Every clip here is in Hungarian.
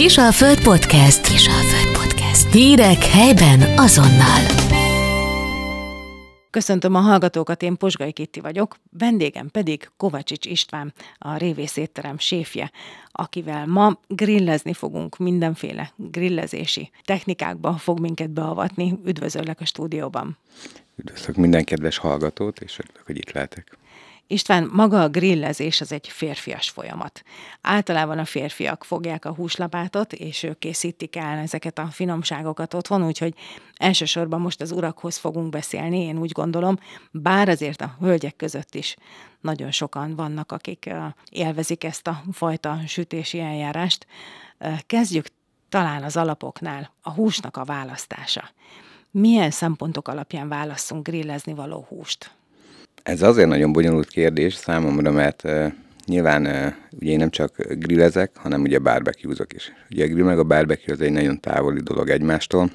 Kisalföld Podcast. Kisalföld Podcast. Hírek helyben azonnal. Köszöntöm a hallgatókat, én Posgai Kitti vagyok, vendégem pedig Kovacsics István, a Révész étterem séfje, akivel ma grillezni fogunk, mindenféle grillezési technikákba fog minket beavatni. Üdvözöllek a stúdióban! Üdvözlök minden kedves hallgatót, és örülök, hogy itt lehetek. István, maga a grillezés az egy férfias folyamat. Általában a férfiak fogják a húslapátot, és ők készítik el ezeket a finomságokat otthon, úgyhogy elsősorban most az urakhoz fogunk beszélni, én úgy gondolom, bár azért a hölgyek között is nagyon sokan vannak, akik élvezik ezt a fajta sütési eljárást. Kezdjük talán az alapoknál, a húsnak a választása. Milyen szempontok alapján válasszunk grillezni való húst? Ez azért nagyon bonyolult kérdés számomra, mert nyilván ugye én nem csak grillezek, hanem ugye barbecuezok is. Ugye a grill meg a barbecue az egy nagyon távoli dolog egymástól,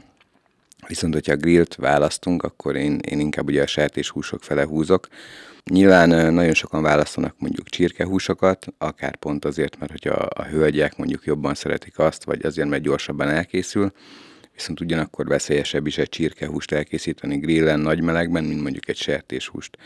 viszont hogyha a grillt választunk, akkor én, én inkább ugye a sertéshúsok fele húzok. Nyilván nagyon sokan választanak mondjuk csirkehúsokat, akár pont azért, mert hogyha a hölgyek mondjuk jobban szeretik azt, vagy azért, mert gyorsabban elkészül, viszont ugyanakkor veszélyesebb is egy csirkehúst elkészíteni grillen, nagy melegben, mint mondjuk egy sertéshúst.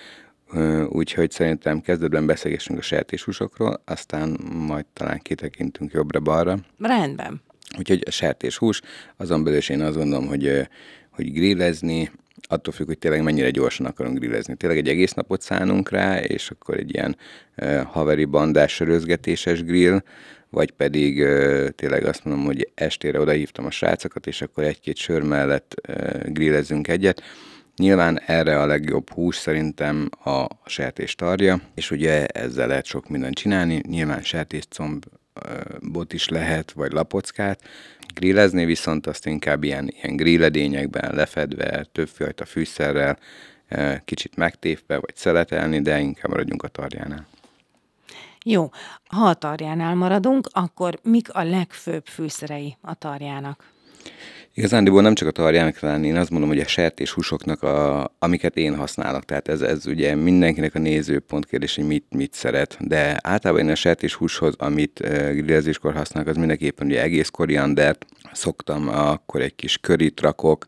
Úgyhogy szerintem kezdetben beszélgessünk a sertéshúsokról, aztán majd talán kitekintünk jobbra-balra. Rendben. Úgyhogy a sertéshús, azon belül is én azt gondolom, hogy, hogy grillezni, attól függ, hogy tényleg mennyire gyorsan akarunk grillezni. Tényleg egy egész napot szánunk rá, és akkor egy ilyen uh, haveri bandás sörözgetéses grill, vagy pedig uh, tényleg azt mondom, hogy estére odahívtam a srácokat, és akkor egy-két sör mellett uh, grillezünk egyet Nyilván erre a legjobb hús szerintem a sertéstarja, és ugye ezzel lehet sok mindent csinálni, nyilván sertéscombot is lehet, vagy lapockát. Grillezni viszont azt inkább ilyen, ilyen grilledényekben lefedve, többfajta fűszerrel, kicsit megtépve, vagy szeletelni, de inkább maradjunk a tarjánál. Jó, ha a tarjánál maradunk, akkor mik a legfőbb fűszerei a tarjának? Igazándiból nem csak a tarjának lenni, én azt mondom, hogy a sertés húsoknak, a, amiket én használok, tehát ez, ez ugye mindenkinek a nézőpont kérdés, hogy mit, mit szeret, de általában én a sertés húshoz, amit uh, grillezéskor használok, az mindenképpen ugye egész koriandert. Szoktam, akkor egy kis körit rakok,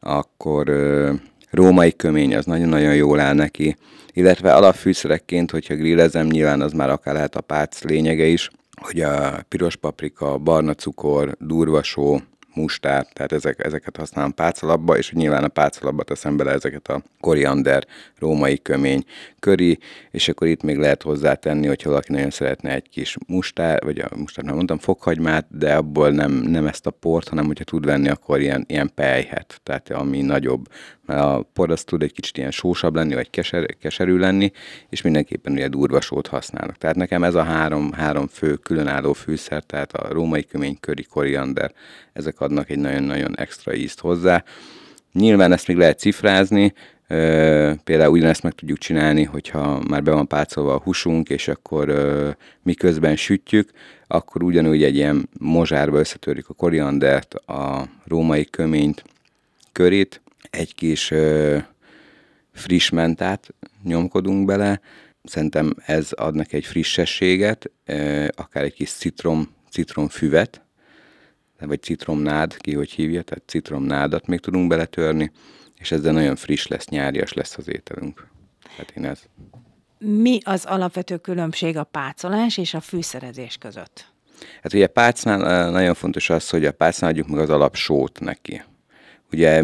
akkor uh, római kömény, az nagyon-nagyon jól áll neki, illetve alapfűszerekként, hogyha grillezem, nyilván az már akár lehet a pác lényege is, hogy a piros paprika, barna cukor, durvasó, mustár, tehát ezek, ezeket használom pácalapba, és nyilván a pácalapba teszem bele ezeket a koriander, római kömény, köri, és akkor itt még lehet hozzátenni, hogyha valaki nagyon szeretne egy kis mustár, vagy a mustár, nem mondtam, fokhagymát, de abból nem, nem ezt a port, hanem hogyha tud venni, akkor ilyen, ilyen pejhet, tehát ami nagyobb, mert a por az tud egy kicsit ilyen sósabb lenni, vagy keser, keserű lenni, és mindenképpen ugye durva sót használok. Tehát nekem ez a három, három fő különálló fűszer, tehát a római kömény, köri, koriander, ezek adnak egy nagyon-nagyon extra ízt hozzá. Nyilván ezt még lehet cifrázni, Például ugyanezt meg tudjuk csinálni, hogyha már be van pácolva a húsunk, és akkor miközben sütjük, akkor ugyanúgy egy ilyen mozsárba összetörjük a koriandert, a római köményt, körét, egy kis friss mentát nyomkodunk bele, szerintem ez ad neki egy frissességet, akár egy kis citrom, citromfüvet, vagy citromnád, ki hogy hívja, tehát citromnádat még tudunk beletörni, és ezzel nagyon friss lesz, nyárias lesz az ételünk. Hát én ez. Mi az alapvető különbség a pácolás és a fűszerezés között? Hát ugye pácnál nagyon fontos az, hogy a pácnál adjuk meg az alapsót neki. Ugye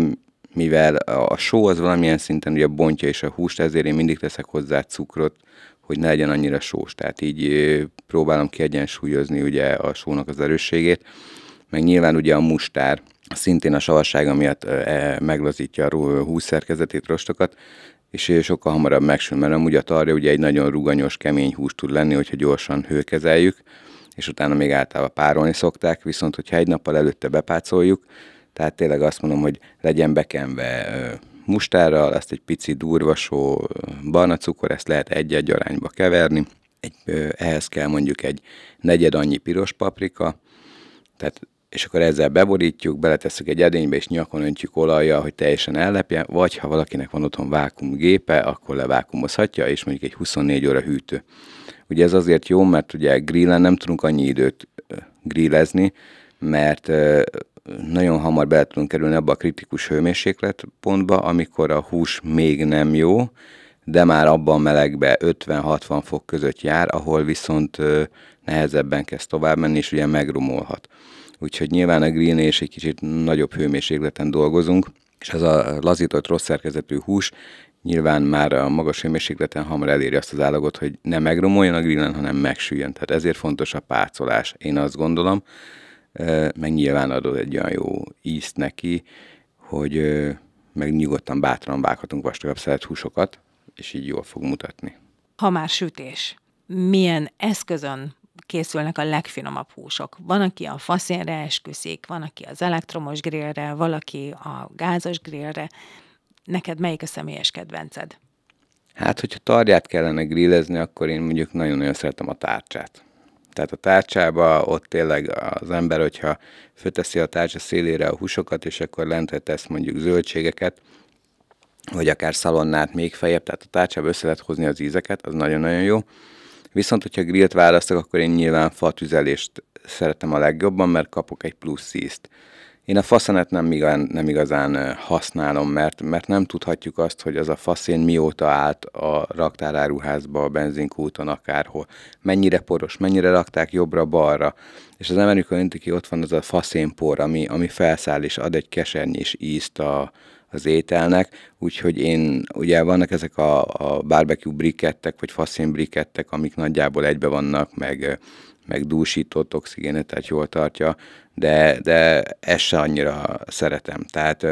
mivel a só az valamilyen szinten ugye bontja is a húst, ezért én mindig teszek hozzá cukrot, hogy ne legyen annyira sós. Tehát így próbálom kiegyensúlyozni ugye a sónak az erősségét. Meg nyilván ugye a mustár, szintén a savassága miatt e, meglazítja a hús szerkezetét, rostokat, és sokkal hamarabb megsül, mert amúgy a tarja ugye egy nagyon ruganyos, kemény hús tud lenni, hogyha gyorsan hőkezeljük, és utána még általában párolni szokták, viszont hogyha egy nappal előtte bepácoljuk, tehát tényleg azt mondom, hogy legyen bekenve mustárral, azt egy pici durvasó barna cukor, ezt lehet egy-egy arányba keverni, egy, ehhez kell mondjuk egy negyed annyi piros paprika, tehát és akkor ezzel beborítjuk, beletesszük egy edénybe, és nyakon öntjük olajjal, hogy teljesen ellepje, vagy ha valakinek van otthon vákumgépe, akkor levákumozhatja, és mondjuk egy 24 óra hűtő. Ugye ez azért jó, mert ugye grillen nem tudunk annyi időt grillezni, mert nagyon hamar bele tudunk kerülni abba a kritikus hőmérséklet pontba, amikor a hús még nem jó, de már abban melegbe 50-60 fok között jár, ahol viszont nehezebben kezd tovább menni, és ugye megromolhat. Úgyhogy nyilván a grillnél is egy kicsit nagyobb hőmérsékleten dolgozunk, és ez a lazított rossz szerkezetű hús nyilván már a magas hőmérsékleten hamar eléri azt az állagot, hogy ne megromoljon a grillen, hanem megsüljön. Tehát ezért fontos a pácolás, én azt gondolom, meg nyilván adod egy olyan jó ízt neki, hogy meg nyugodtan bátran vághatunk vastagabb szeret húsokat, és így jól fog mutatni. Ha már sütés, milyen eszközön készülnek a legfinomabb húsok. Van, aki a faszénre esküszik, van, aki az elektromos grillre, valaki a gázos grillre. Neked melyik a személyes kedvenced? Hát, hogyha tarját kellene grillezni, akkor én mondjuk nagyon-nagyon szeretem a tárcsát. Tehát a tárcsába ott tényleg az ember, hogyha fölteszi a tárcsa szélére a húsokat, és akkor lentre tesz mondjuk zöldségeket, vagy akár szalonnát még fejebb, tehát a tárcsába össze lehet hozni az ízeket, az nagyon-nagyon jó. Viszont, hogyha grillt választok, akkor én nyilván fatüzelést szeretem a legjobban, mert kapok egy plusz ízt. Én a faszenet nem igazán, nem igazán használom, mert, mert nem tudhatjuk azt, hogy az a faszén mióta állt a raktáráruházba, a benzinkúton, akárhol. Mennyire poros, mennyire rakták jobbra-balra. És az emberükön önti ki, ott van az a faszénpor, ami, ami felszáll és ad egy kesernyés ízt a, az ételnek, úgyhogy én, ugye vannak ezek a, a barbecue brikettek, vagy faszén brikettek, amik nagyjából egybe vannak, meg, meg dúsított oxigénet, tehát jól tartja, de, de ezt se annyira szeretem. Tehát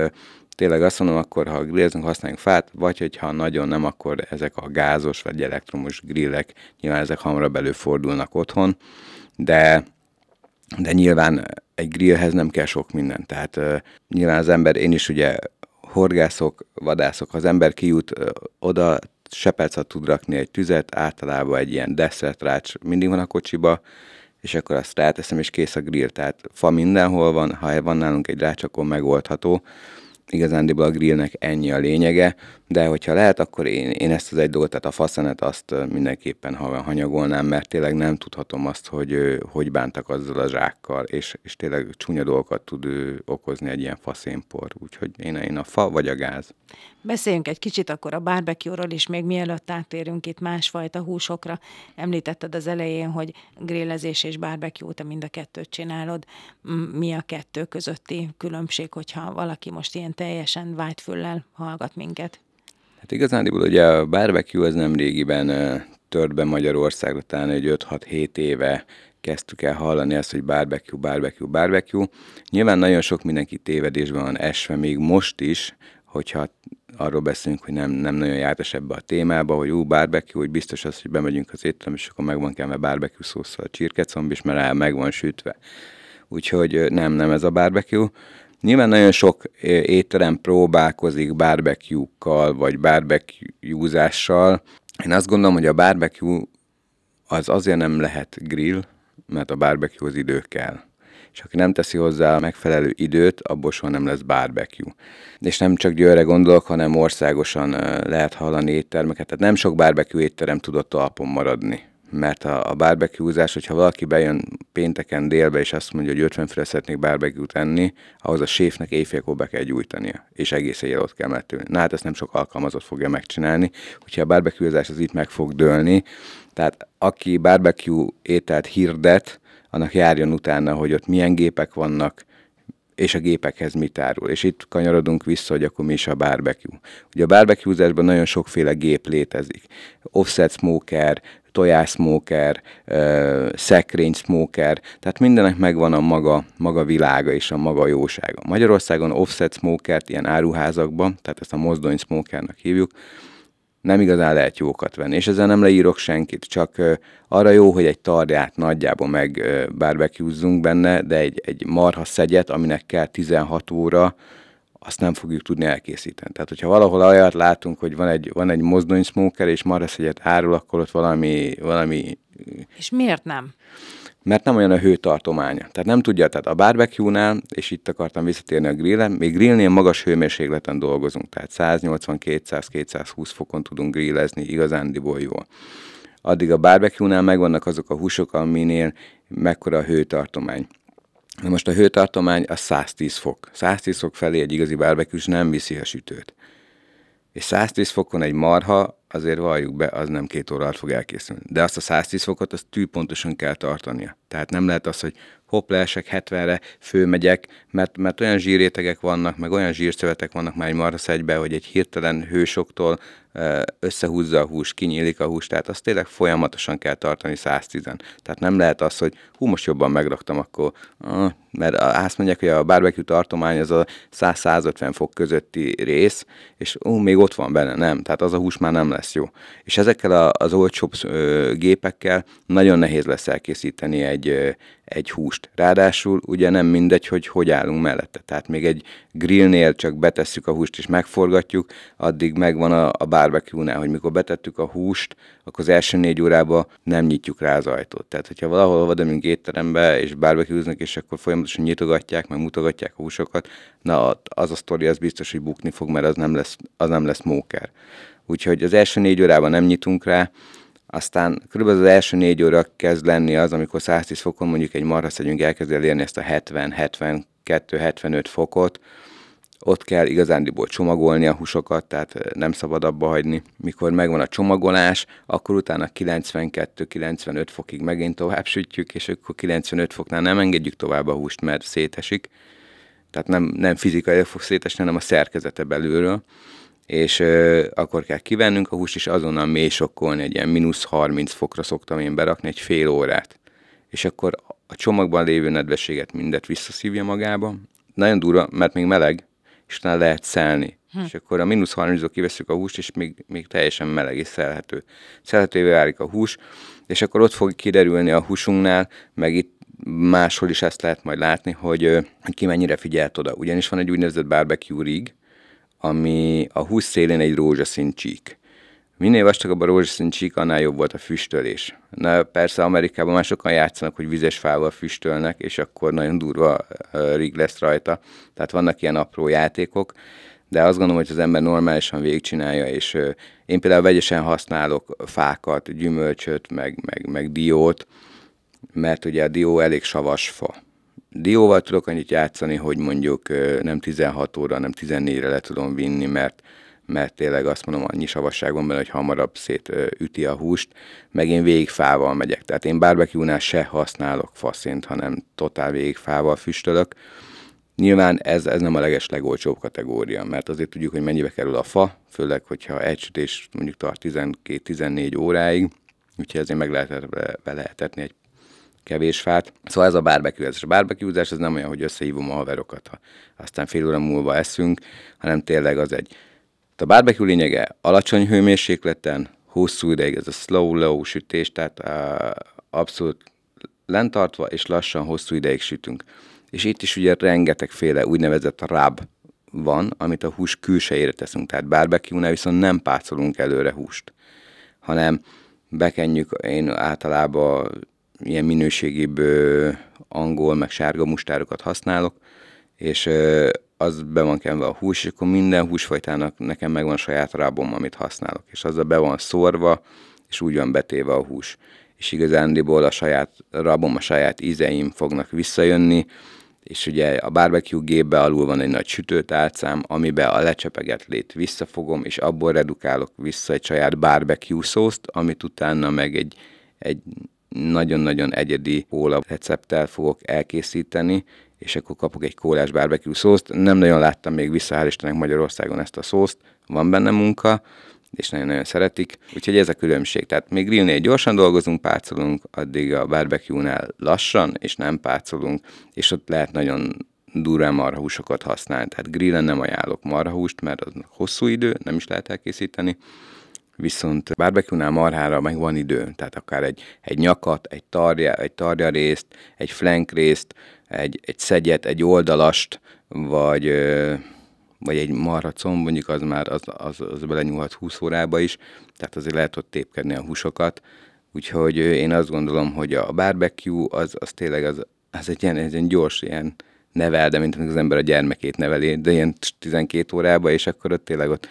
tényleg azt mondom, akkor ha grillezünk, használjunk fát, vagy hogyha nagyon nem, akkor ezek a gázos vagy elektromos grillek, nyilván ezek hamarabb előfordulnak otthon, de de nyilván egy grillhez nem kell sok minden. Tehát uh, nyilván az ember, én is ugye horgászok, vadászok, ha az ember kijut oda, sepecet tud rakni egy tüzet, általában egy ilyen rács mindig van a kocsiba, és akkor azt ráteszem, és kész a grill. Tehát fa mindenhol van, ha van nálunk egy rács, akkor megoldható igazándiból a grillnek ennyi a lényege, de hogyha lehet, akkor én, én ezt az egy dolgot, tehát a faszenet azt mindenképpen hanyagolnám, mert tényleg nem tudhatom azt, hogy hogy bántak azzal a zsákkal, és, és tényleg csúnya dolgokat tud okozni egy ilyen faszénpor, úgyhogy én, én a fa vagy a gáz. Beszéljünk egy kicsit akkor a barbecue-ról is, még mielőtt átérünk itt másfajta húsokra. Említetted az elején, hogy grillezés és barbecue, te mind a kettőt csinálod. Mi a kettő közötti különbség, hogyha valaki most ilyen teljesen vágyfüllel hallgat minket? Hát igazán, ugye a barbecue az nem régiben tört be Magyarországra, talán egy 5-6-7 éve kezdtük el hallani ezt, hogy barbecue, barbecue, barbecue. Nyilván nagyon sok mindenki tévedésben van esve, még most is, hogyha arról beszélünk, hogy nem, nem nagyon jártas ebbe a témába, hogy ú, barbecue, hogy biztos az, hogy bemegyünk az étterem, és akkor meg van kelve barbecue szószal a csirkecomb, és már meg van sütve. Úgyhogy nem, nem ez a barbecue. Nyilván nagyon sok étterem próbálkozik barbecue-kkal, vagy barbecue-zással. Én azt gondolom, hogy a barbecue az azért nem lehet grill, mert a barbecue az idő kell és aki nem teszi hozzá a megfelelő időt, abból soha nem lesz barbecue. És nem csak Győrre gondolok, hanem országosan lehet hallani éttermeket. Tehát nem sok barbecue étterem tudott talpon maradni mert a, a barbecue-zás, hogyha valaki bejön pénteken délbe, és azt mondja, hogy 50 főre szeretnék barbecue-t enni, ahhoz a séfnek éjfélkor be kell gyújtania, és egész éjjel ott kell mettülni. Na hát ezt nem sok alkalmazott fogja megcsinálni, hogyha a barbecue-zás az itt meg fog dőlni, tehát aki barbecue ételt hirdet, annak járjon utána, hogy ott milyen gépek vannak, és a gépekhez mit árul. És itt kanyarodunk vissza, hogy akkor mi is a barbecue. Ugye a barbecue nagyon sokféle gép létezik. Offset smoker, tojászmóker, szekrény smoker, tehát mindenek megvan a maga, maga világa és a maga jósága. Magyarországon offset smokert ilyen áruházakban, tehát ezt a mozdony smokernak hívjuk, nem igazán lehet jókat venni, és ezzel nem leírok senkit, csak arra jó, hogy egy tarját nagyjából meg barbecuezzunk benne, de egy, egy marha szegyet, aminek kell 16 óra, azt nem fogjuk tudni elkészíteni. Tehát, hogyha valahol olyat látunk, hogy van egy, van egy mozdony smoker, és marhaszegyet árul, akkor ott valami, valami... És miért nem? Mert nem olyan a hőtartománya. Tehát nem tudja, tehát a barbecue-nál, és itt akartam visszatérni a grillen, még grillnél magas hőmérsékleten dolgozunk, tehát 180-200-220 fokon tudunk grillezni igazándiból jól. Addig a barbecue-nál megvannak azok a húsok, aminél mekkora a hőtartomány. Na most a hőtartomány az 110 fok. 110 fok felé egy igazi barbecue nem viszi a sütőt. És 110 fokon egy marha, azért valljuk be, az nem két óra alatt fog elkészülni. De azt a 110 fokot, azt tűpontosan kell tartania. Tehát nem lehet az, hogy hopp, leesek 70-re, főmegyek, mert, mert olyan zsírétegek vannak, meg olyan zsírszövetek vannak már egy marhaszegyben, hogy egy hirtelen hősoktól összehúzza a hús, kinyílik a hús, tehát azt tényleg folyamatosan kell tartani 110 Tehát nem lehet az, hogy hú, most jobban megraktam, akkor, mert azt mondják, hogy a barbecue tartomány az a 100-150 fok közötti rész, és ú, még ott van benne, nem, tehát az a hús már nem lesz jó. És ezekkel az olcsóbb gépekkel nagyon nehéz lesz elkészíteni egy, egy húst. Ráadásul ugye nem mindegy, hogy hogy állunk mellette. Tehát még egy grillnél csak betesszük a húst és megforgatjuk, addig megvan a, a barbecue-nál, hogy mikor betettük a húst, akkor az első négy órában nem nyitjuk rá az ajtót. Tehát, hogyha valahol vadamunk étterembe és barbecue és akkor folyamatosan nyitogatják, meg mutogatják a húsokat, na az a sztori az biztos, hogy bukni fog, mert az nem lesz, az nem lesz móker. Úgyhogy az első négy órában nem nyitunk rá, aztán körülbelül az első négy óra kezd lenni az, amikor 110 fokon mondjuk egy marhaszegyünk elkezd elérni ezt a 70-72-75 fokot, ott kell igazándiból csomagolni a húsokat, tehát nem szabad abba hagyni. Mikor megvan a csomagolás, akkor utána 92-95 fokig megint tovább sütjük, és akkor 95 foknál nem engedjük tovább a húst, mert szétesik. Tehát nem, nem fizikai fog szétesni, hanem a szerkezete belülről és ö, akkor kell kivennünk a húst, és azonnal mély sokkolni, egy ilyen mínusz 30 fokra szoktam én berakni egy fél órát. És akkor a csomagban lévő nedvességet mindet visszaszívja magába. Nagyon durva, mert még meleg, és utána lehet szelni. Hm. És akkor a mínusz 30 kiveszünk a húst, és még, még teljesen meleg és szelhető. Szelhetővé válik a hús, és akkor ott fog kiderülni a húsunknál, meg itt máshol is ezt lehet majd látni, hogy, hogy ki mennyire figyelt oda. Ugyanis van egy úgynevezett barbecue rig, ami a hús szélén egy rózsaszín csík. Minél vastagabb a rózsaszín csík, annál jobb volt a füstölés. Na, persze Amerikában már sokan játszanak, hogy vizes fával füstölnek, és akkor nagyon durva rig lesz rajta. Tehát vannak ilyen apró játékok, de azt gondolom, hogy az ember normálisan végigcsinálja, és én például vegyesen használok fákat, gyümölcsöt, meg, meg, meg diót, mert ugye a dió elég savas fa Dióval tudok annyit játszani, hogy mondjuk nem 16 óra, nem 14-re le tudom vinni, mert mert tényleg azt mondom, annyi savasságon benne, hogy hamarabb szétüti a húst, meg én végig megyek. Tehát én barbecue-nál se használok faszint, hanem totál végig fával füstölök. Nyilván ez, ez nem a leges legolcsóbb kategória, mert azért tudjuk, hogy mennyibe kerül a fa, főleg, hogyha egy sütés mondjuk tart 12-14 óráig, úgyhogy ezért meg lehet lehetetni egy kevés fát. Szóval ez a barbecue, ez a barbecue ez nem olyan, hogy összehívom a haverokat, ha aztán fél óra múlva eszünk, hanem tényleg az egy. A barbecue lényege alacsony hőmérsékleten, hosszú ideig, ez a slow-low sütés, tehát uh, abszolút lentartva és lassan hosszú ideig sütünk. És itt is ugye rengetegféle úgynevezett rab van, amit a hús külsejére teszünk. Tehát barbecue-nál viszont nem pácolunk előre húst, hanem bekenjük, én általában ilyen minőségibb angol, meg sárga mustárokat használok, és az be van kenve a hús, és akkor minden húsfajtának nekem megvan saját rábom, amit használok, és azzal be van szórva, és úgy van betéve a hús. És igazándiból a saját rabom, a saját ízeim fognak visszajönni, és ugye a barbecue gépbe alul van egy nagy sütőtálcám, amiben a lecsepeget lét visszafogom, és abból redukálok vissza egy saját barbecue szószt, amit utána meg egy, egy nagyon-nagyon egyedi kóla recepttel fogok elkészíteni, és akkor kapok egy kólás barbecue szószt. Nem nagyon láttam még vissza, hál' Istennek Magyarországon ezt a szószt, van benne munka, és nagyon-nagyon szeretik. Úgyhogy ez a különbség. Tehát még grillnél gyorsan dolgozunk, pácolunk, addig a barbecue-nál lassan, és nem pácolunk, és ott lehet nagyon durván marhahúsokat használni. Tehát grillen nem ajánlok marhahúst, mert az hosszú idő, nem is lehet elkészíteni, viszont barbecue-nál marhára meg van idő, tehát akár egy, egy nyakat, egy tarja, egy tarja részt, egy flank részt, egy, egy szegyet, egy oldalast, vagy, vagy egy marhacom, mondjuk az már az, az, az belenyúlhat 20 órába is, tehát azért lehet ott tépkedni a húsokat, úgyhogy én azt gondolom, hogy a barbecue az, az tényleg az, az egy ilyen, egy ilyen gyors, ilyen nevel, de mint az ember a gyermekét neveli, de ilyen 12 órába, és akkor ott tényleg ott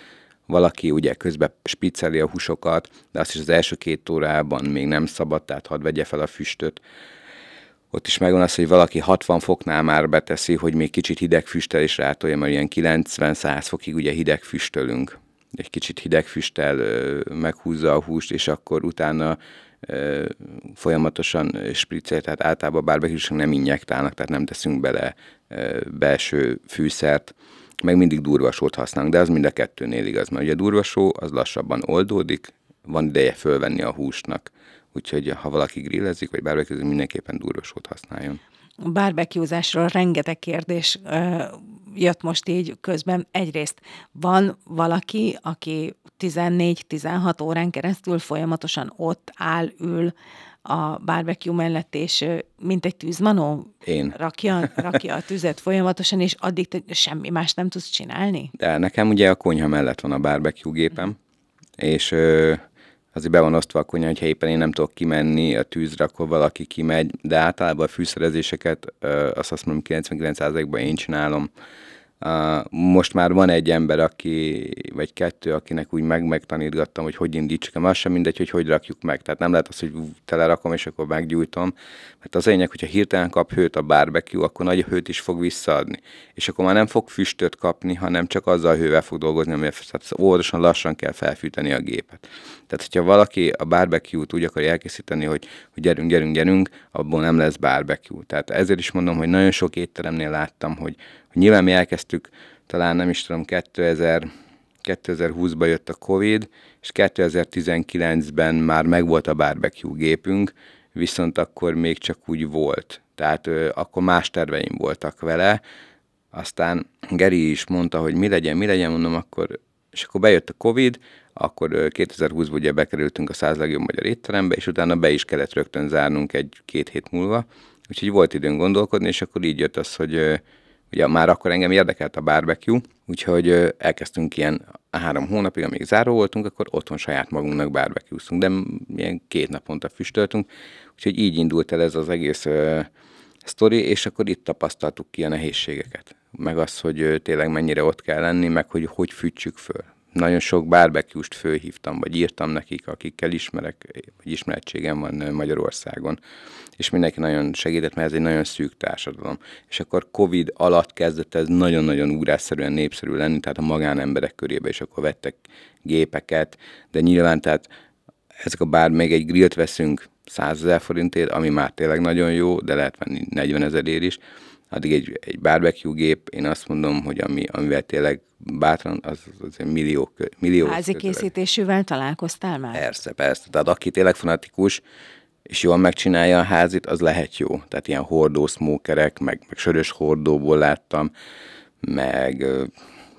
valaki ugye közben spicceli a húsokat, de azt is az első két órában még nem szabad, tehát hadd vegye fel a füstöt. ott is megvan az, hogy valaki 60 foknál már beteszi, hogy még kicsit hideg füstel is rátolja, mert ilyen 90-100 fokig ugye hideg füstölünk. Egy kicsit hideg füstel meghúzza a húst, és akkor utána folyamatosan spriccel, tehát általában barbecue nem injektálnak, tehát nem teszünk bele belső fűszert, meg mindig durvasót használunk, de az mind a kettőnél igaz, mert ugye durvasó az lassabban oldódik, van ideje fölvenni a húsnak, úgyhogy ha valaki grillezik, vagy barbecue mindenképpen durvasót használjon. A barbecuezásról rengeteg kérdés jött most így közben. Egyrészt van valaki, aki 14-16 órán keresztül folyamatosan ott áll, ül a barbecue mellett, és mint egy tűzmanó Én. Rakja, rakja a tüzet folyamatosan, és addig te semmi más nem tudsz csinálni? De nekem ugye a konyha mellett van a barbecue gépem, és azért be van osztva a konyha, hogyha éppen én nem tudok kimenni a tűzre, akkor valaki kimegy, de általában a fűszerezéseket azt azt mondom 99%-ban én csinálom, most már van egy ember, aki, vagy kettő, akinek úgy meg megtanítgattam, hogy hogy indítsuk, mert az sem mindegy, hogy hogy rakjuk meg. Tehát nem lehet az, hogy telerakom, és akkor meggyújtom. Mert az lényeg, hogyha hirtelen kap hőt a barbecue, akkor nagy hőt is fog visszaadni. És akkor már nem fog füstöt kapni, hanem csak azzal a hővel fog dolgozni, ami tehát óvatosan lassan kell felfűteni a gépet. Tehát, hogyha valaki a barbecue-t úgy akarja elkészíteni, hogy, hogy gyerünk, gyerünk, gyerünk, abból nem lesz barbecue. Tehát ezért is mondom, hogy nagyon sok étteremnél láttam, hogy nyilván mi elkezdtük, talán nem is tudom, 2000, 2020-ban jött a Covid, és 2019-ben már megvolt a barbecue gépünk, viszont akkor még csak úgy volt. Tehát ö, akkor más terveim voltak vele. Aztán Geri is mondta, hogy mi legyen, mi legyen, mondom, akkor, és akkor bejött a Covid, akkor 2020-ban ugye bekerültünk a száz legjobb magyar étterembe, és utána be is kellett rögtön zárnunk egy-két hét múlva. Úgyhogy volt időn gondolkodni, és akkor így jött az, hogy Ugye már akkor engem érdekelt a barbecue, úgyhogy elkezdtünk ilyen három hónapig, amíg záró voltunk, akkor otthon saját magunknak barbecue de ilyen két naponta füstöltünk, úgyhogy így indult el ez az egész uh, sztori, és akkor itt tapasztaltuk ki a nehézségeket. Meg az, hogy tényleg mennyire ott kell lenni, meg hogy hogy fűtsük föl nagyon sok barbecue-st fölhívtam, vagy írtam nekik, akikkel ismerek, vagy ismerettségem van Magyarországon, és mindenki nagyon segített, mert ez egy nagyon szűk társadalom. És akkor Covid alatt kezdett ez nagyon-nagyon úrásszerűen népszerű lenni, tehát a magánemberek körébe, és akkor vettek gépeket, de nyilván tehát ezek a bár még egy grillt veszünk 100 ezer forintért, ami már tényleg nagyon jó, de lehet venni 40 ezerért is, addig egy, egy barbecue gép, én azt mondom, hogy ami, amivel tényleg bátran, az, az egy millió, millió Házi készítésűvel találkoztál már? Persze, persze. Tehát aki tényleg fanatikus, és jól megcsinálja a házit, az lehet jó. Tehát ilyen hordó smokerek, meg, meg sörös hordóból láttam, meg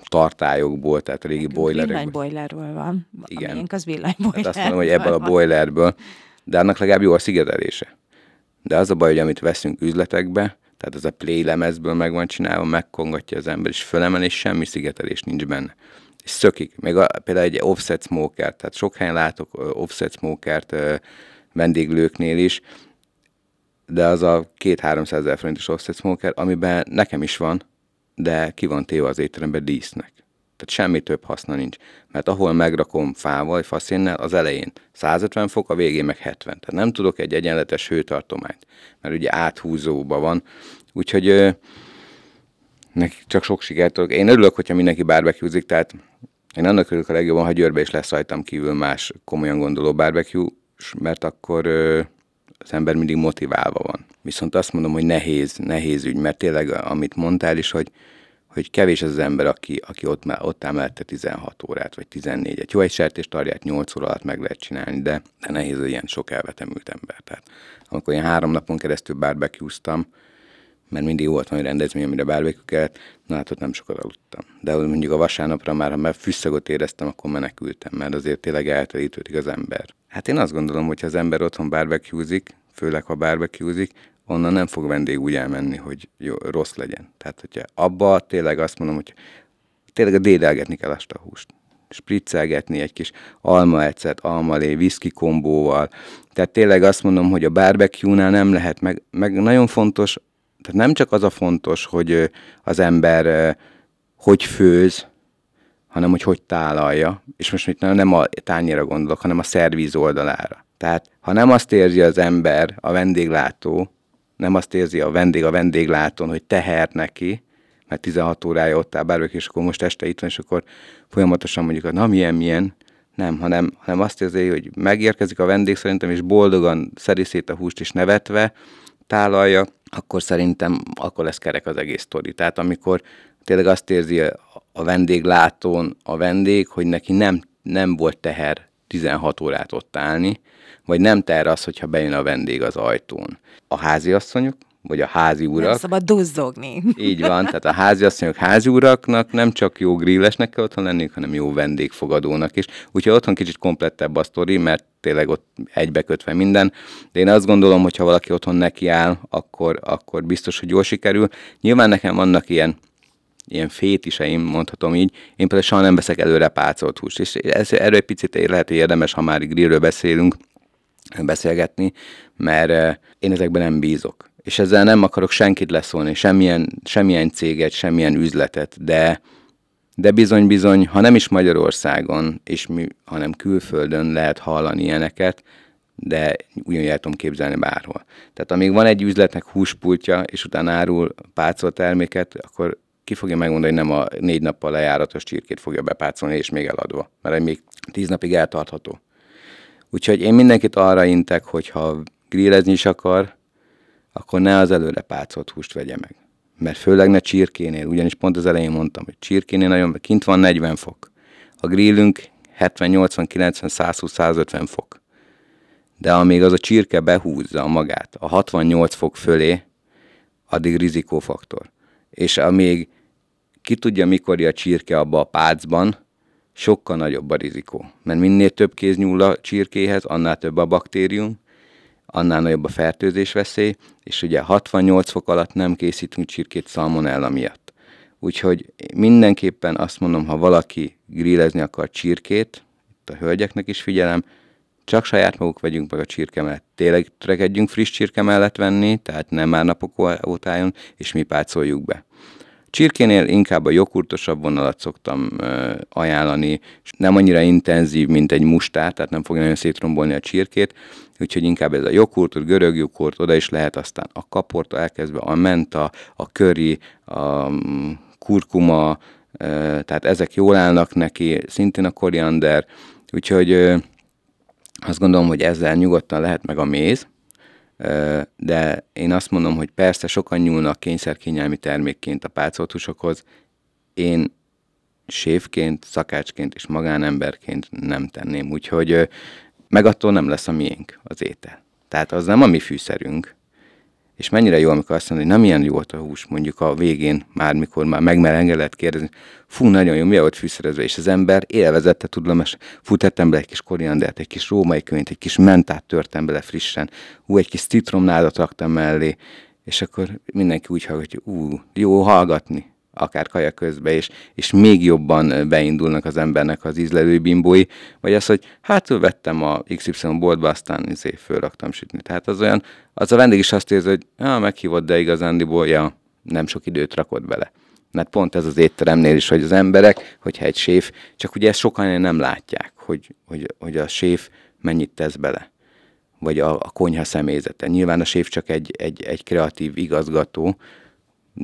tartályokból, tehát régi boilerekből. Villanyboilerről van. Igen. Amilyenk az villanyboiler. Hát azt mondom, hogy ebből a boilerből, de annak legalább jó a szigetelése. De az a baj, hogy amit veszünk üzletekbe, tehát ez a play lemezből meg van csinálva, megkongatja az ember, és fölemel, és semmi szigetelés nincs benne. És szökik. Még a, például egy offset smoker, tehát sok helyen látok offset smokert vendéglőknél is, de az a két-háromszáz ezer forintos offset smoker, amiben nekem is van, de ki van téve az étteremben dísznek. Tehát semmi több haszna nincs. Mert ahol megrakom fával, faszénnel, az elején 150 fok, a végén meg 70. Tehát nem tudok egy egyenletes hőtartományt, mert ugye áthúzóba van. Úgyhogy ö, neki csak sok sikert tudok. Én örülök, hogyha mindenki barbecue tehát én annak örülök a legjobban, ha Győrbe is lesz rajtam kívül más komolyan gondoló barbecue, mert akkor ö, az ember mindig motiválva van. Viszont azt mondom, hogy nehéz, nehéz ügy, mert tényleg, amit mondtál is, hogy hogy kevés az az ember, aki, aki ott, ott áll mellette 16 órát, vagy 14-et. Jó, egy sertéstarját 8 óra alatt meg lehet csinálni, de, de nehéz, hogy ilyen sok elvetemült ember. Tehát amikor én három napon keresztül barbecue mert mindig volt valami rendezvény, amire barbecue kellett, na hát ott nem sokat aludtam. De mondjuk a vasárnapra már, ha már fűszagot éreztem, akkor menekültem, mert azért tényleg eltelítődik az ember. Hát én azt gondolom, hogy ha az ember otthon barbecue főleg ha barbecue onnan nem fog vendég úgy elmenni, hogy jó, rossz legyen. Tehát, hogyha abba tényleg azt mondom, hogy tényleg a dédelgetni kell azt a húst. Spriccelgetni egy kis almaecet, almalé, viszki kombóval. Tehát tényleg azt mondom, hogy a barbecue-nál nem lehet, meg, meg nagyon fontos, tehát nem csak az a fontos, hogy az ember hogy főz, hanem hogy hogy tálalja. És most itt nem a tányéra gondolok, hanem a szervíz oldalára. Tehát ha nem azt érzi az ember, a vendéglátó, nem azt érzi a vendég a vendéglátón, hogy teher neki, mert 16 órája ott áll bármelyik, és akkor most este itt van, és akkor folyamatosan mondjuk, na milyen, milyen, nem, hanem, hanem azt érzi, hogy megérkezik a vendég szerintem, és boldogan szedi szét a húst, és nevetve tálalja, akkor szerintem akkor lesz kerek az egész sztori. Tehát amikor tényleg azt érzi a vendéglátón a vendég, hogy neki nem, nem volt teher 16 órát ott állni, vagy nem teher az, hogyha bejön a vendég az ajtón. A háziasszonyok, vagy a házi urak. Nem szabad duzzogni. Így van, tehát a házi asszonyok, házi uraknak nem csak jó grillesnek kell otthon lenni, hanem jó vendégfogadónak is. Úgyhogy otthon kicsit komplettebb a sztori, mert tényleg ott egybekötve minden. De én azt gondolom, hogy ha valaki otthon nekiáll, akkor, akkor biztos, hogy jól sikerül. Nyilván nekem vannak ilyen ilyen fétiseim, mondhatom így, én például soha nem veszek előre pácolt húst, és ez, erről egy picit lehet, érdemes, ha már grillről beszélünk, beszélgetni, mert én ezekben nem bízok és ezzel nem akarok senkit leszólni, semmilyen, semmilyen céget, semmilyen üzletet, de, de bizony-bizony, ha nem is Magyarországon, és mi, hanem külföldön lehet hallani ilyeneket, de ugyanúgy el tudom képzelni bárhol. Tehát amíg van egy üzletnek húspultja, és utána árul pácolt terméket, akkor ki fogja megmondani, nem a négy nappal lejáratos csirkét fogja bepácolni, és még eladva, mert még tíz napig eltartható. Úgyhogy én mindenkit arra intek, hogy ha grillezni is akar, akkor ne az előre pácolt húst vegye meg. Mert főleg ne csirkénél, ugyanis pont az elején mondtam, hogy csirkénél nagyon, kint van 40 fok. A grillünk 70, 80, 90, 120, 150 fok. De amíg az a csirke behúzza magát a 68 fok fölé, addig rizikófaktor. És amíg ki tudja, mikor a csirke abba a pácban, sokkal nagyobb a rizikó. Mert minél több kéz nyúl a csirkéhez, annál több a baktérium, annál nagyobb a fertőzés veszély, és ugye 68 fok alatt nem készítünk csirkét szalmonella miatt. Úgyhogy mindenképpen azt mondom, ha valaki grillezni akar csirkét, itt a hölgyeknek is figyelem, csak saját maguk vegyünk meg a csirke mellett. Tényleg törekedjünk friss csirke mellett venni, tehát nem már napok ótájon, és mi pácoljuk be. Csirkénél inkább a joghurtosabb vonalat szoktam ajánlani, és nem annyira intenzív, mint egy mustár, tehát nem fogja nagyon szétrombolni a csirkét, úgyhogy inkább ez a joghurt, görög joghurt, oda is lehet aztán a kaporta elkezdve, a menta, a köri, a mm, kurkuma, tehát ezek jól állnak neki, szintén a koriander, úgyhogy azt gondolom, hogy ezzel nyugodtan lehet meg a méz, de én azt mondom, hogy persze sokan nyúlnak kényszerkényelmi termékként a pácoltusokhoz, én sévként, szakácsként és magánemberként nem tenném, úgyhogy meg attól nem lesz a miénk az étel. Tehát az nem a mi fűszerünk. És mennyire jó, amikor azt mondja, hogy nem ilyen jó a hús, mondjuk a végén, már mikor már megmerenge lehet kérdezni, fú, nagyon jó, mi volt fűszerezve, és az ember élvezette, tudom, és fú, tettem bele egy kis koriandert, egy kis római könyvet, egy kis mentát törtem bele frissen, ú, egy kis citromnádat raktam mellé, és akkor mindenki úgy hallgatja, ú, jó hallgatni, akár kaja közben, és, és még jobban beindulnak az embernek az ízlelő bimbói, vagy az, hogy hát vettem a XY boltba, aztán izé fölraktam sütni. Tehát az olyan, az a vendég is azt érzi, hogy ja, meghívott, de igazándiból, ja, nem sok időt rakott bele. Mert pont ez az étteremnél is, hogy az emberek, hogyha egy séf, csak ugye ezt sokan nem látják, hogy, hogy, hogy a séf mennyit tesz bele vagy a, a konyha személyzete. Nyilván a séf csak egy, egy, egy kreatív igazgató,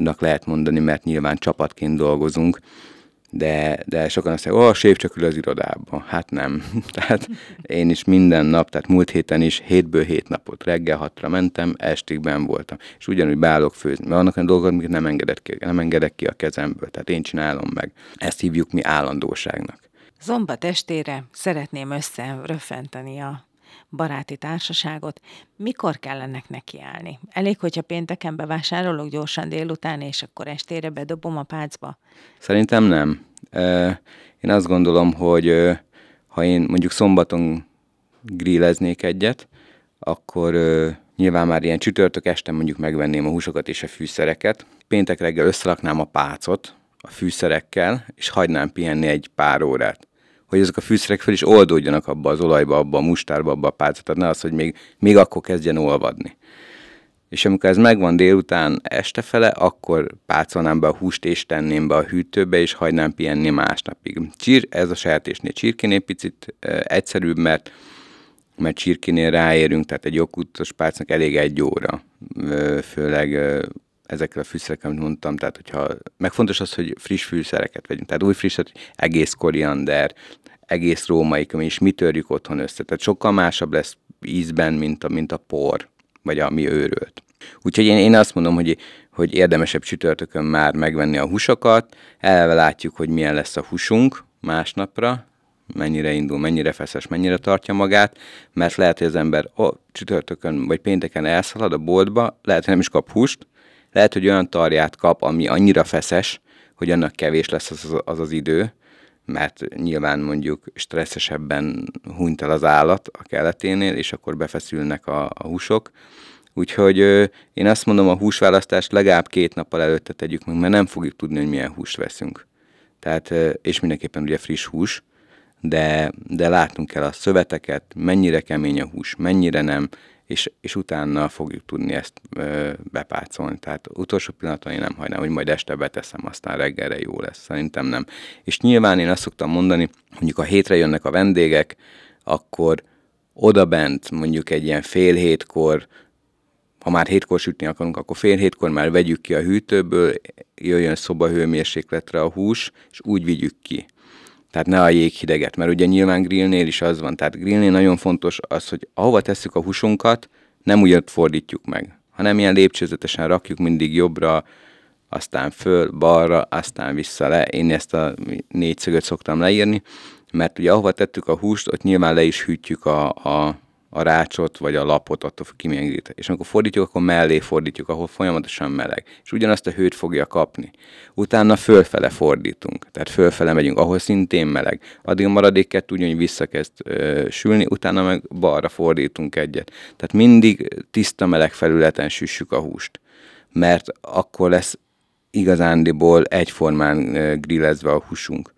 nak lehet mondani, mert nyilván csapatként dolgozunk, de, de sokan azt mondják, ó, a séf csak ül az irodában. Hát nem. tehát én is minden nap, tehát múlt héten is hétből hét napot reggel hatra mentem, estig ben voltam. És ugyanúgy beállok főzni, mert vannak olyan dolgok, amiket nem engedek ki, nem engedek ki a kezemből, tehát én csinálom meg. Ezt hívjuk mi állandóságnak. Zomba testére szeretném összeröffenteni a baráti társaságot, mikor kell ennek nekiállni? Elég, hogyha pénteken bevásárolok gyorsan délután, és akkor estére bedobom a pácba? Szerintem nem. Én azt gondolom, hogy ha én mondjuk szombaton grilleznék egyet, akkor nyilván már ilyen csütörtök este mondjuk megvenném a húsokat és a fűszereket. Péntek reggel összeraknám a pácot a fűszerekkel, és hagynám pihenni egy pár órát hogy ezek a fűszerek fel is oldódjanak abba az olajba, abba a mustárba, abba a pálca, tehát ne az, hogy még, még akkor kezdjen olvadni. És amikor ez megvan délután este fele, akkor pácolnám be a húst és tenném be a hűtőbe, és hagynám pihenni másnapig. Csír, ez a sertésnél csirkénél picit e, egyszerűbb, mert mert csirkinél ráérünk, tehát egy okútos pálcnak elég egy óra, főleg ezekkel a fűszerekkel, amit mondtam, tehát hogyha, meg fontos az, hogy friss fűszereket vegyünk, tehát új frisset, egész koriander, egész római és mi törjük otthon össze, tehát sokkal másabb lesz ízben, mint a, mint a por, vagy ami őrölt. Úgyhogy én, én azt mondom, hogy, hogy érdemesebb csütörtökön már megvenni a húsokat, eleve látjuk, hogy milyen lesz a húsunk másnapra, mennyire indul, mennyire feszes, mennyire tartja magát, mert lehet, hogy az ember ó, csütörtökön vagy pénteken elszalad a boltba, lehet, hogy nem is kap húst, lehet, hogy olyan tarját kap, ami annyira feszes, hogy annak kevés lesz az az, az, az idő, mert nyilván mondjuk stresszesebben hunyt el az állat a keleténél, és akkor befeszülnek a, a húsok. Úgyhogy ö, én azt mondom, a húsválasztást legalább két nappal előtte tegyük meg, mert nem fogjuk tudni, hogy milyen húst veszünk. Tehát, ö, és mindenképpen ugye friss hús, de, de látnunk kell a szöveteket, mennyire kemény a hús, mennyire nem, és, és utána fogjuk tudni ezt ö, bepácolni. Tehát utolsó pillanaton én nem hagynám, hogy majd este beteszem, aztán reggelre jó lesz. Szerintem nem. És nyilván én azt szoktam mondani, mondjuk a hétre jönnek a vendégek, akkor oda bent mondjuk egy ilyen fél hétkor, ha már hétkor sütni akarunk, akkor fél hétkor már vegyük ki a hűtőből, jöjjön szobahőmérsékletre a hús, és úgy vigyük ki. Tehát ne a jéghideget, mert ugye nyilván grillnél is az van. Tehát grillnél nagyon fontos az, hogy ahova tesszük a húsunkat, nem úgy fordítjuk meg, hanem ilyen lépcsőzetesen rakjuk mindig jobbra, aztán föl, balra, aztán vissza le. Én ezt a négyszögöt szoktam leírni, mert ugye ahova tettük a húst, ott nyilván le is hűtjük a, a a rácsot vagy a lapot, attól függ ki milyen És amikor fordítjuk, akkor mellé fordítjuk, ahol folyamatosan meleg. És ugyanazt a hőt fogja kapni. Utána fölfele fordítunk, tehát fölfele megyünk, ahol szintén meleg. Addig a maradéket ugyanúgy visszakezd ö, sülni, utána meg balra fordítunk egyet. Tehát mindig tiszta meleg felületen süssük a húst. Mert akkor lesz igazándiból egyformán grillezve a húsunk.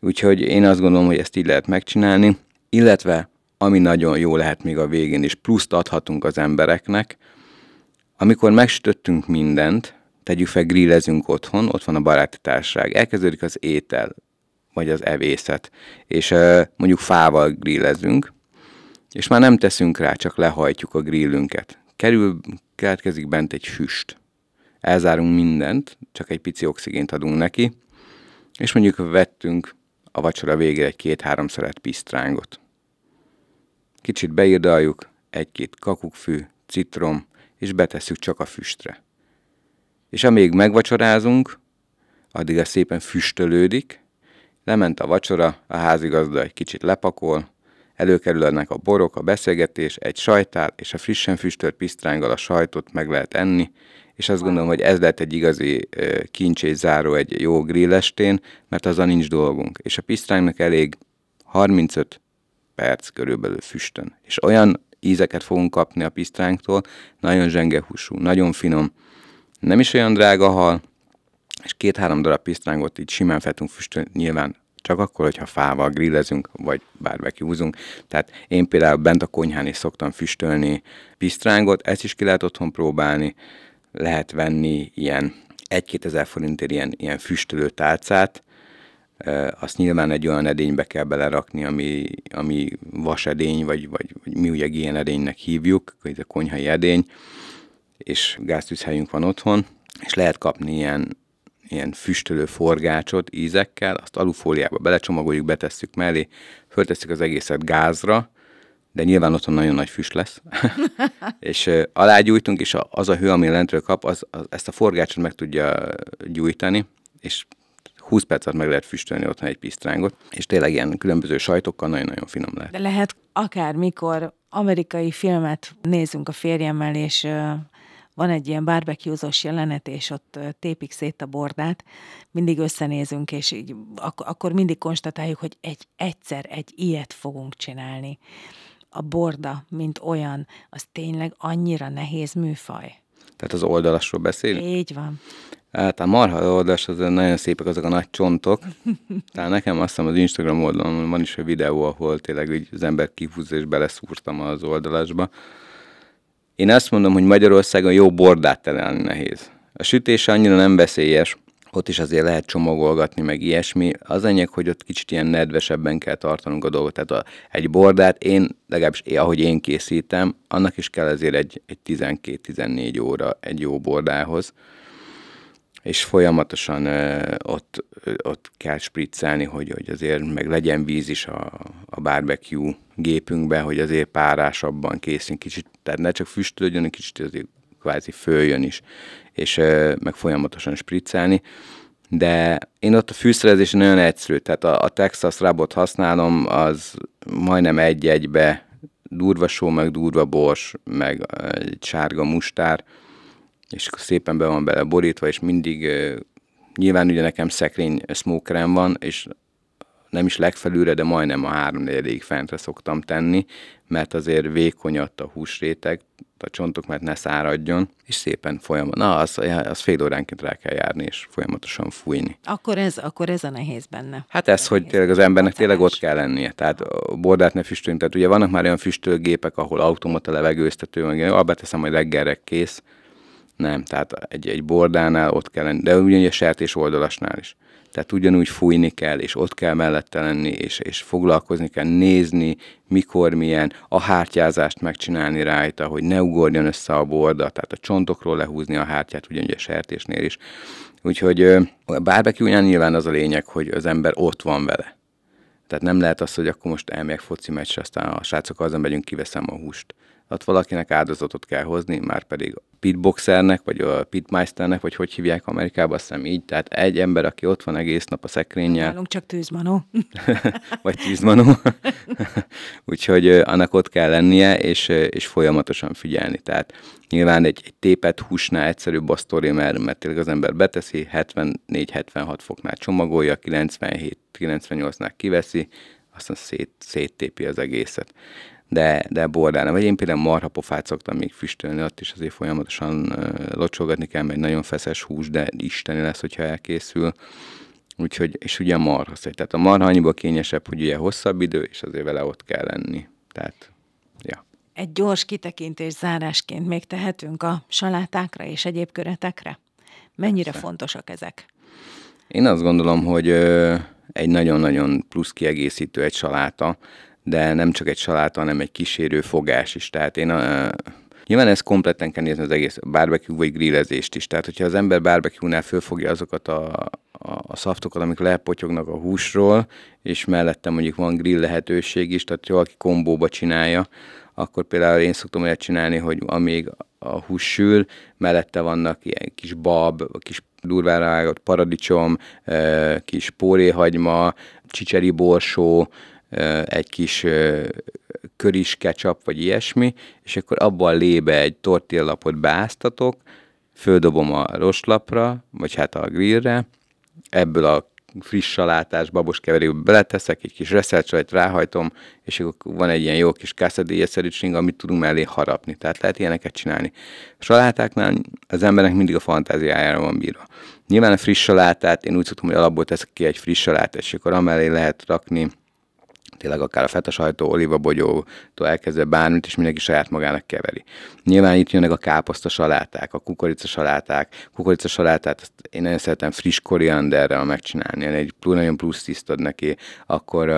Úgyhogy én azt gondolom, hogy ezt így lehet megcsinálni, illetve ami nagyon jó lehet még a végén, és pluszt adhatunk az embereknek, amikor megsütöttünk mindent, tegyük fel, grillezünk otthon, ott van a baráti társaság, elkezdődik az étel, vagy az evészet, és mondjuk fával grillezünk, és már nem teszünk rá, csak lehajtjuk a grillünket. Kerül, keletkezik bent egy füst. Elzárunk mindent, csak egy pici oxigént adunk neki, és mondjuk vettünk a vacsora végére egy két-három szeret pisztrángot. Kicsit beirdaljuk, egy-két kakukkfű, citrom, és betesszük csak a füstre. És amíg megvacsorázunk, addig a szépen füstölődik, lement a vacsora, a házigazda egy kicsit lepakol, előkerülnek a borok, a beszélgetés, egy sajtál, és a frissen füstölt pisztránggal a sajtot meg lehet enni, és azt gondolom, hogy ez lehet egy igazi kincs záró egy jó grillestén, mert azzal nincs dolgunk. És a pisztrángnak elég 35 perc körülbelül füstön. És olyan ízeket fogunk kapni a pisztránktól, nagyon zsenge húsú, nagyon finom, nem is olyan drága hal, és két-három darab pisztrángot így simán fel tudunk füstölni, nyilván csak akkor, hogyha fával grillezünk, vagy barbecue Tehát én például bent a konyhán is szoktam füstölni pisztrángot, ezt is ki lehet otthon próbálni, lehet venni ilyen 1-2 ezer forintért ilyen, ilyen füstölő tálcát, azt nyilván egy olyan edénybe kell belerakni, ami, ami vasedény, vagy, vagy, vagy mi ugye ilyen edénynek hívjuk, ez a konyhai edény, és gáztűzhelyünk van otthon, és lehet kapni ilyen, ilyen füstölő forgácsot ízekkel, azt alufóliába belecsomagoljuk, betesszük mellé, föltesszük az egészet gázra, de nyilván otthon nagyon nagy füst lesz, és uh, alágyújtunk, és az a hő, ami lentről kap, az, az, ezt a forgácsot meg tudja gyújtani, és 20 perc alatt meg lehet füstölni otthon egy pisztrángot, és tényleg ilyen különböző sajtokkal nagyon-nagyon finom lehet. De lehet akár mikor amerikai filmet nézünk a férjemmel, és van egy ilyen barbecue-zós jelenet, és ott tépik szét a bordát, mindig összenézünk, és így, ak- akkor mindig konstatáljuk, hogy egy egyszer egy ilyet fogunk csinálni. A borda, mint olyan, az tényleg annyira nehéz műfaj. Tehát az oldalasról beszélünk? Így van. Hát a marha oldalas, az nagyon szépek azok a nagy csontok. Tehát nekem azt hiszem az Instagram oldalon van is egy videó, ahol tényleg így az ember kihúzza és beleszúrtam az oldalasba. Én azt mondom, hogy Magyarországon jó bordát találni nehéz. A sütés annyira nem veszélyes, ott is azért lehet csomagolgatni, meg ilyesmi. Az lényeg, hogy ott kicsit ilyen nedvesebben kell tartanunk a dolgot. Tehát a, egy bordát én, legalábbis ahogy én készítem, annak is kell azért egy, egy 12-14 óra egy jó bordához és folyamatosan ott, ott kell spriccelni, hogy, hogy azért meg legyen víz is a, a barbecue gépünkbe, hogy azért párásabban készünk kicsit, tehát ne csak füstölődjön, kicsit azért kvázi följön is, és meg folyamatosan spriccelni. De én ott a fűszerezés nagyon egyszerű, tehát a, a Texas Rabot használom, az majdnem egy-egybe durva só, meg durva bors, meg egy sárga mustár, és akkor szépen be van bele borítva, és mindig nyilván ugye nekem szekrény smokerem van, és nem is legfelülre, de majdnem a háromnegyedéig fentre szoktam tenni, mert azért vékonyadt a húsréteg, a csontok, mert ne száradjon, és szépen folyamatosan, na, az, az fél óránként rá kell járni, és folyamatosan fújni. Akkor ez, akkor ez a nehéz benne. Hát ez, hogy tényleg az embernek tényleg ott kell lennie. Tehát a bordát ne füstölni. Tehát ugye vannak már olyan füstölgépek, ahol automata levegőztető, meg abba teszem, hogy reggelre kész, nem, tehát egy, egy bordánál ott kell lenni, de ugyanúgy a sertés oldalasnál is. Tehát ugyanúgy fújni kell, és ott kell mellette lenni, és, és foglalkozni kell, nézni, mikor milyen, a hártyázást megcsinálni rajta, hogy ne ugorjon össze a borda, tehát a csontokról lehúzni a hártyát, ugyanúgy a sertésnél is. Úgyhogy a barbecue nyilván az a lényeg, hogy az ember ott van vele. Tehát nem lehet az, hogy akkor most elmegyek foci meccsre, aztán a srácok azon megyünk, kiveszem a húst. Ott valakinek áldozatot kell hozni, már pedig pitboxernek, vagy a pitmeisternek, vagy hogy hívják Amerikában, azt hiszem így. Tehát egy ember, aki ott van egész nap a szekrényel. Nálunk csak tűzmanó. vagy tűzmanó. Úgyhogy annak ott kell lennie, és, és folyamatosan figyelni. Tehát nyilván egy, egy tépet húsnál egyszerűbb a sztori, mert, mert tényleg az ember beteszi, 74-76 foknál csomagolja, 97-98-nál kiveszi, aztán szét, széttépi az egészet de, de bordálna. Vagy én például marhapofát szoktam még füstölni, ott is azért folyamatosan locsolgatni kell, mert nagyon feszes hús, de isteni lesz, hogyha elkészül. Úgyhogy, és ugye a marha Tehát a marha annyiból kényesebb, hogy ugye hosszabb idő, és azért vele ott kell lenni. Tehát, ja. Egy gyors kitekintés zárásként még tehetünk a salátákra és egyéb köretekre? Mennyire Persze. fontosak ezek? Én azt gondolom, hogy ö, egy nagyon-nagyon plusz kiegészítő egy saláta, de nem csak egy saláta, hanem egy kísérő fogás is. Tehát én a, Nyilván ez kompletten kell nézni az egész barbecue vagy grillezést is. Tehát, hogyha az ember barbecue-nál fölfogja azokat a, a, a szaftokat, amik lepotyognak a húsról, és mellette mondjuk van grill lehetőség is, tehát valaki kombóba csinálja, akkor például én szoktam olyat csinálni, hogy amíg a hús sül, mellette vannak ilyen kis bab, kis durvára vágott paradicsom, kis póréhagyma, csicseri borsó, egy kis köris ketchup, vagy ilyesmi, és akkor abban a lébe egy tortillapot beáztatok, földobom a roslapra, vagy hát a grillre, ebből a friss salátás, babos keverékbe beleteszek, egy kis reszelcsajt ráhajtom, és akkor van egy ilyen jó kis kászadélyszerű csing, amit tudunk mellé harapni. Tehát lehet ilyeneket csinálni. A salátáknál az embernek mindig a fantáziájára van bírva. Nyilván a friss salátát, én úgy szoktam, hogy alapból teszek ki egy friss salátát, és akkor amellé lehet rakni tényleg akár a feta sajtó, olivabogyótól elkezdve bármit, és mindenki saját magának keveri. Nyilván itt jönnek a káposzta saláták, a kukorica saláták. Kukorica salátát azt én nagyon szeretem friss korianderrel megcsinálni, egy nagyon plusz tisztad neki, akkor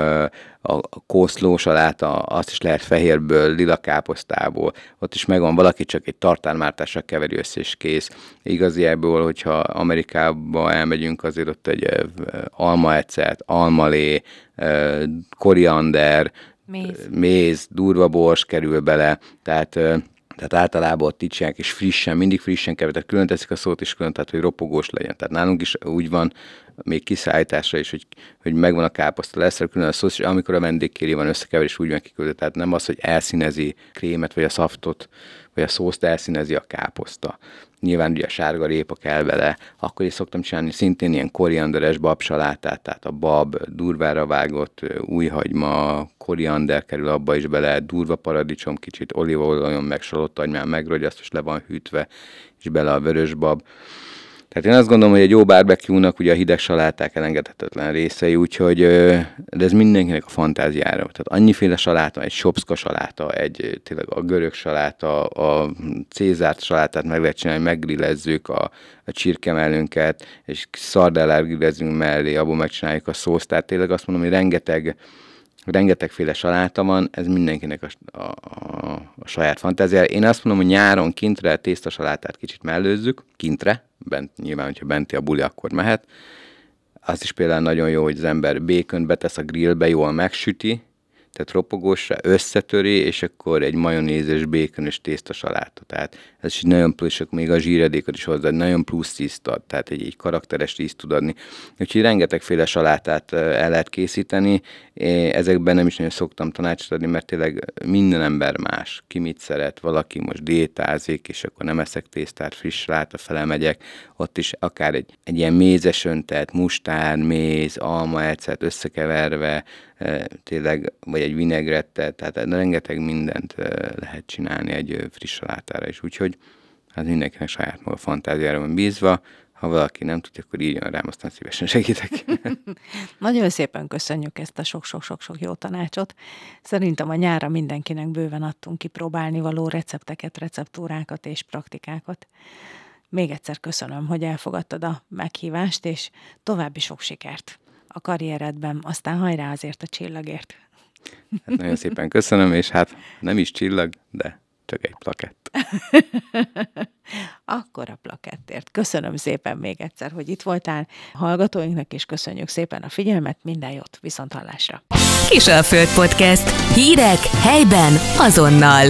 a kószló saláta, azt is lehet fehérből, lila káposztából, ott is megvan, valaki csak egy tartármártással keveri össze és kész. Igaziából, hogyha Amerikába elmegyünk, azért ott egy almaecet, almalé, koriander, méz. méz, durva bors kerül bele, tehát tehát általában ott így és frissen, mindig frissen tehát külön teszik a szót, és külön, tehát hogy ropogós legyen. Tehát nálunk is úgy van, még kiszállításra is, hogy, hogy megvan a káposzta, lesz külön a szósz, és amikor a vendég kéri van összekeverés, úgy van kiküldve. Tehát nem az, hogy elszínezi krémet, vagy a szaftot, vagy a szószt elszínezi a káposzta. Nyilván ugye a sárga répa kell vele, akkor is szoktam csinálni szintén ilyen korianderes babsalátát, tehát a bab durvára vágott újhagyma, koriander kerül abba is bele, durva paradicsom, kicsit olívaolajon, meg salotagymán megrogyaszt, és le van hűtve, és bele a vörösbab Tehát én azt gondolom, hogy egy jó barbecue-nak ugye a hideg saláták elengedhetetlen részei, úgyhogy de ez mindenkinek a fantáziára. Tehát annyiféle saláta, egy sopszka saláta, egy tényleg a görög saláta, a cézárt salátát meg lehet csinálni, meggrillezzük a, a csirkemellünket, és szardellát grillezünk mellé, abból megcsináljuk a szószt. Tehát tényleg azt mondom, hogy rengeteg rengetegféle saláta van, ez mindenkinek a, a, a, a saját fantáziája. Én azt mondom, hogy nyáron kintre salátát kicsit mellőzzük, kintre, bent, nyilván, hogyha benti a buli, akkor mehet. Az is például nagyon jó, hogy az ember békön betesz a grillbe, jól megsüti, tehát ropogósra összetöri, és akkor egy majonézes, békönös tészta saláta. Tehát ez is nagyon plusz, és még a zsíredékot is hozzá, nagyon plusz ízt ad, tehát egy, egy karakteres ízt tud adni. Úgyhogy rengetegféle salátát el lehet készíteni, ezekben nem is nagyon szoktam tanácsot adni, mert tényleg minden ember más, ki mit szeret, valaki most diétázik, és akkor nem eszek tésztát, friss saláta fele megyek, ott is akár egy, egy ilyen mézes öntet, mustár, méz, alma ecet összekeverve, tényleg, vagy egy vinegrettet, tehát rengeteg mindent lehet csinálni egy friss salátára is, úgyhogy hát mindenkinek saját maga fantáziára van bízva, ha valaki nem tudja, akkor írjon rám, aztán szívesen segítek. Nagyon szépen köszönjük ezt a sok-sok-sok-sok jó tanácsot. Szerintem a nyára mindenkinek bőven adtunk kipróbálni való recepteket, receptúrákat és praktikákat. Még egyszer köszönöm, hogy elfogadtad a meghívást, és további sok sikert a karrieredben, aztán hajrá azért a csillagért. Hát nagyon szépen köszönöm, és hát nem is csillag, de csak egy plakett. Akkor a plakettért. Köszönöm szépen még egyszer, hogy itt voltál. Hallgatóinknak is köszönjük szépen a figyelmet, minden jót, viszont hallásra. Kisalföld Podcast. Hírek helyben azonnal.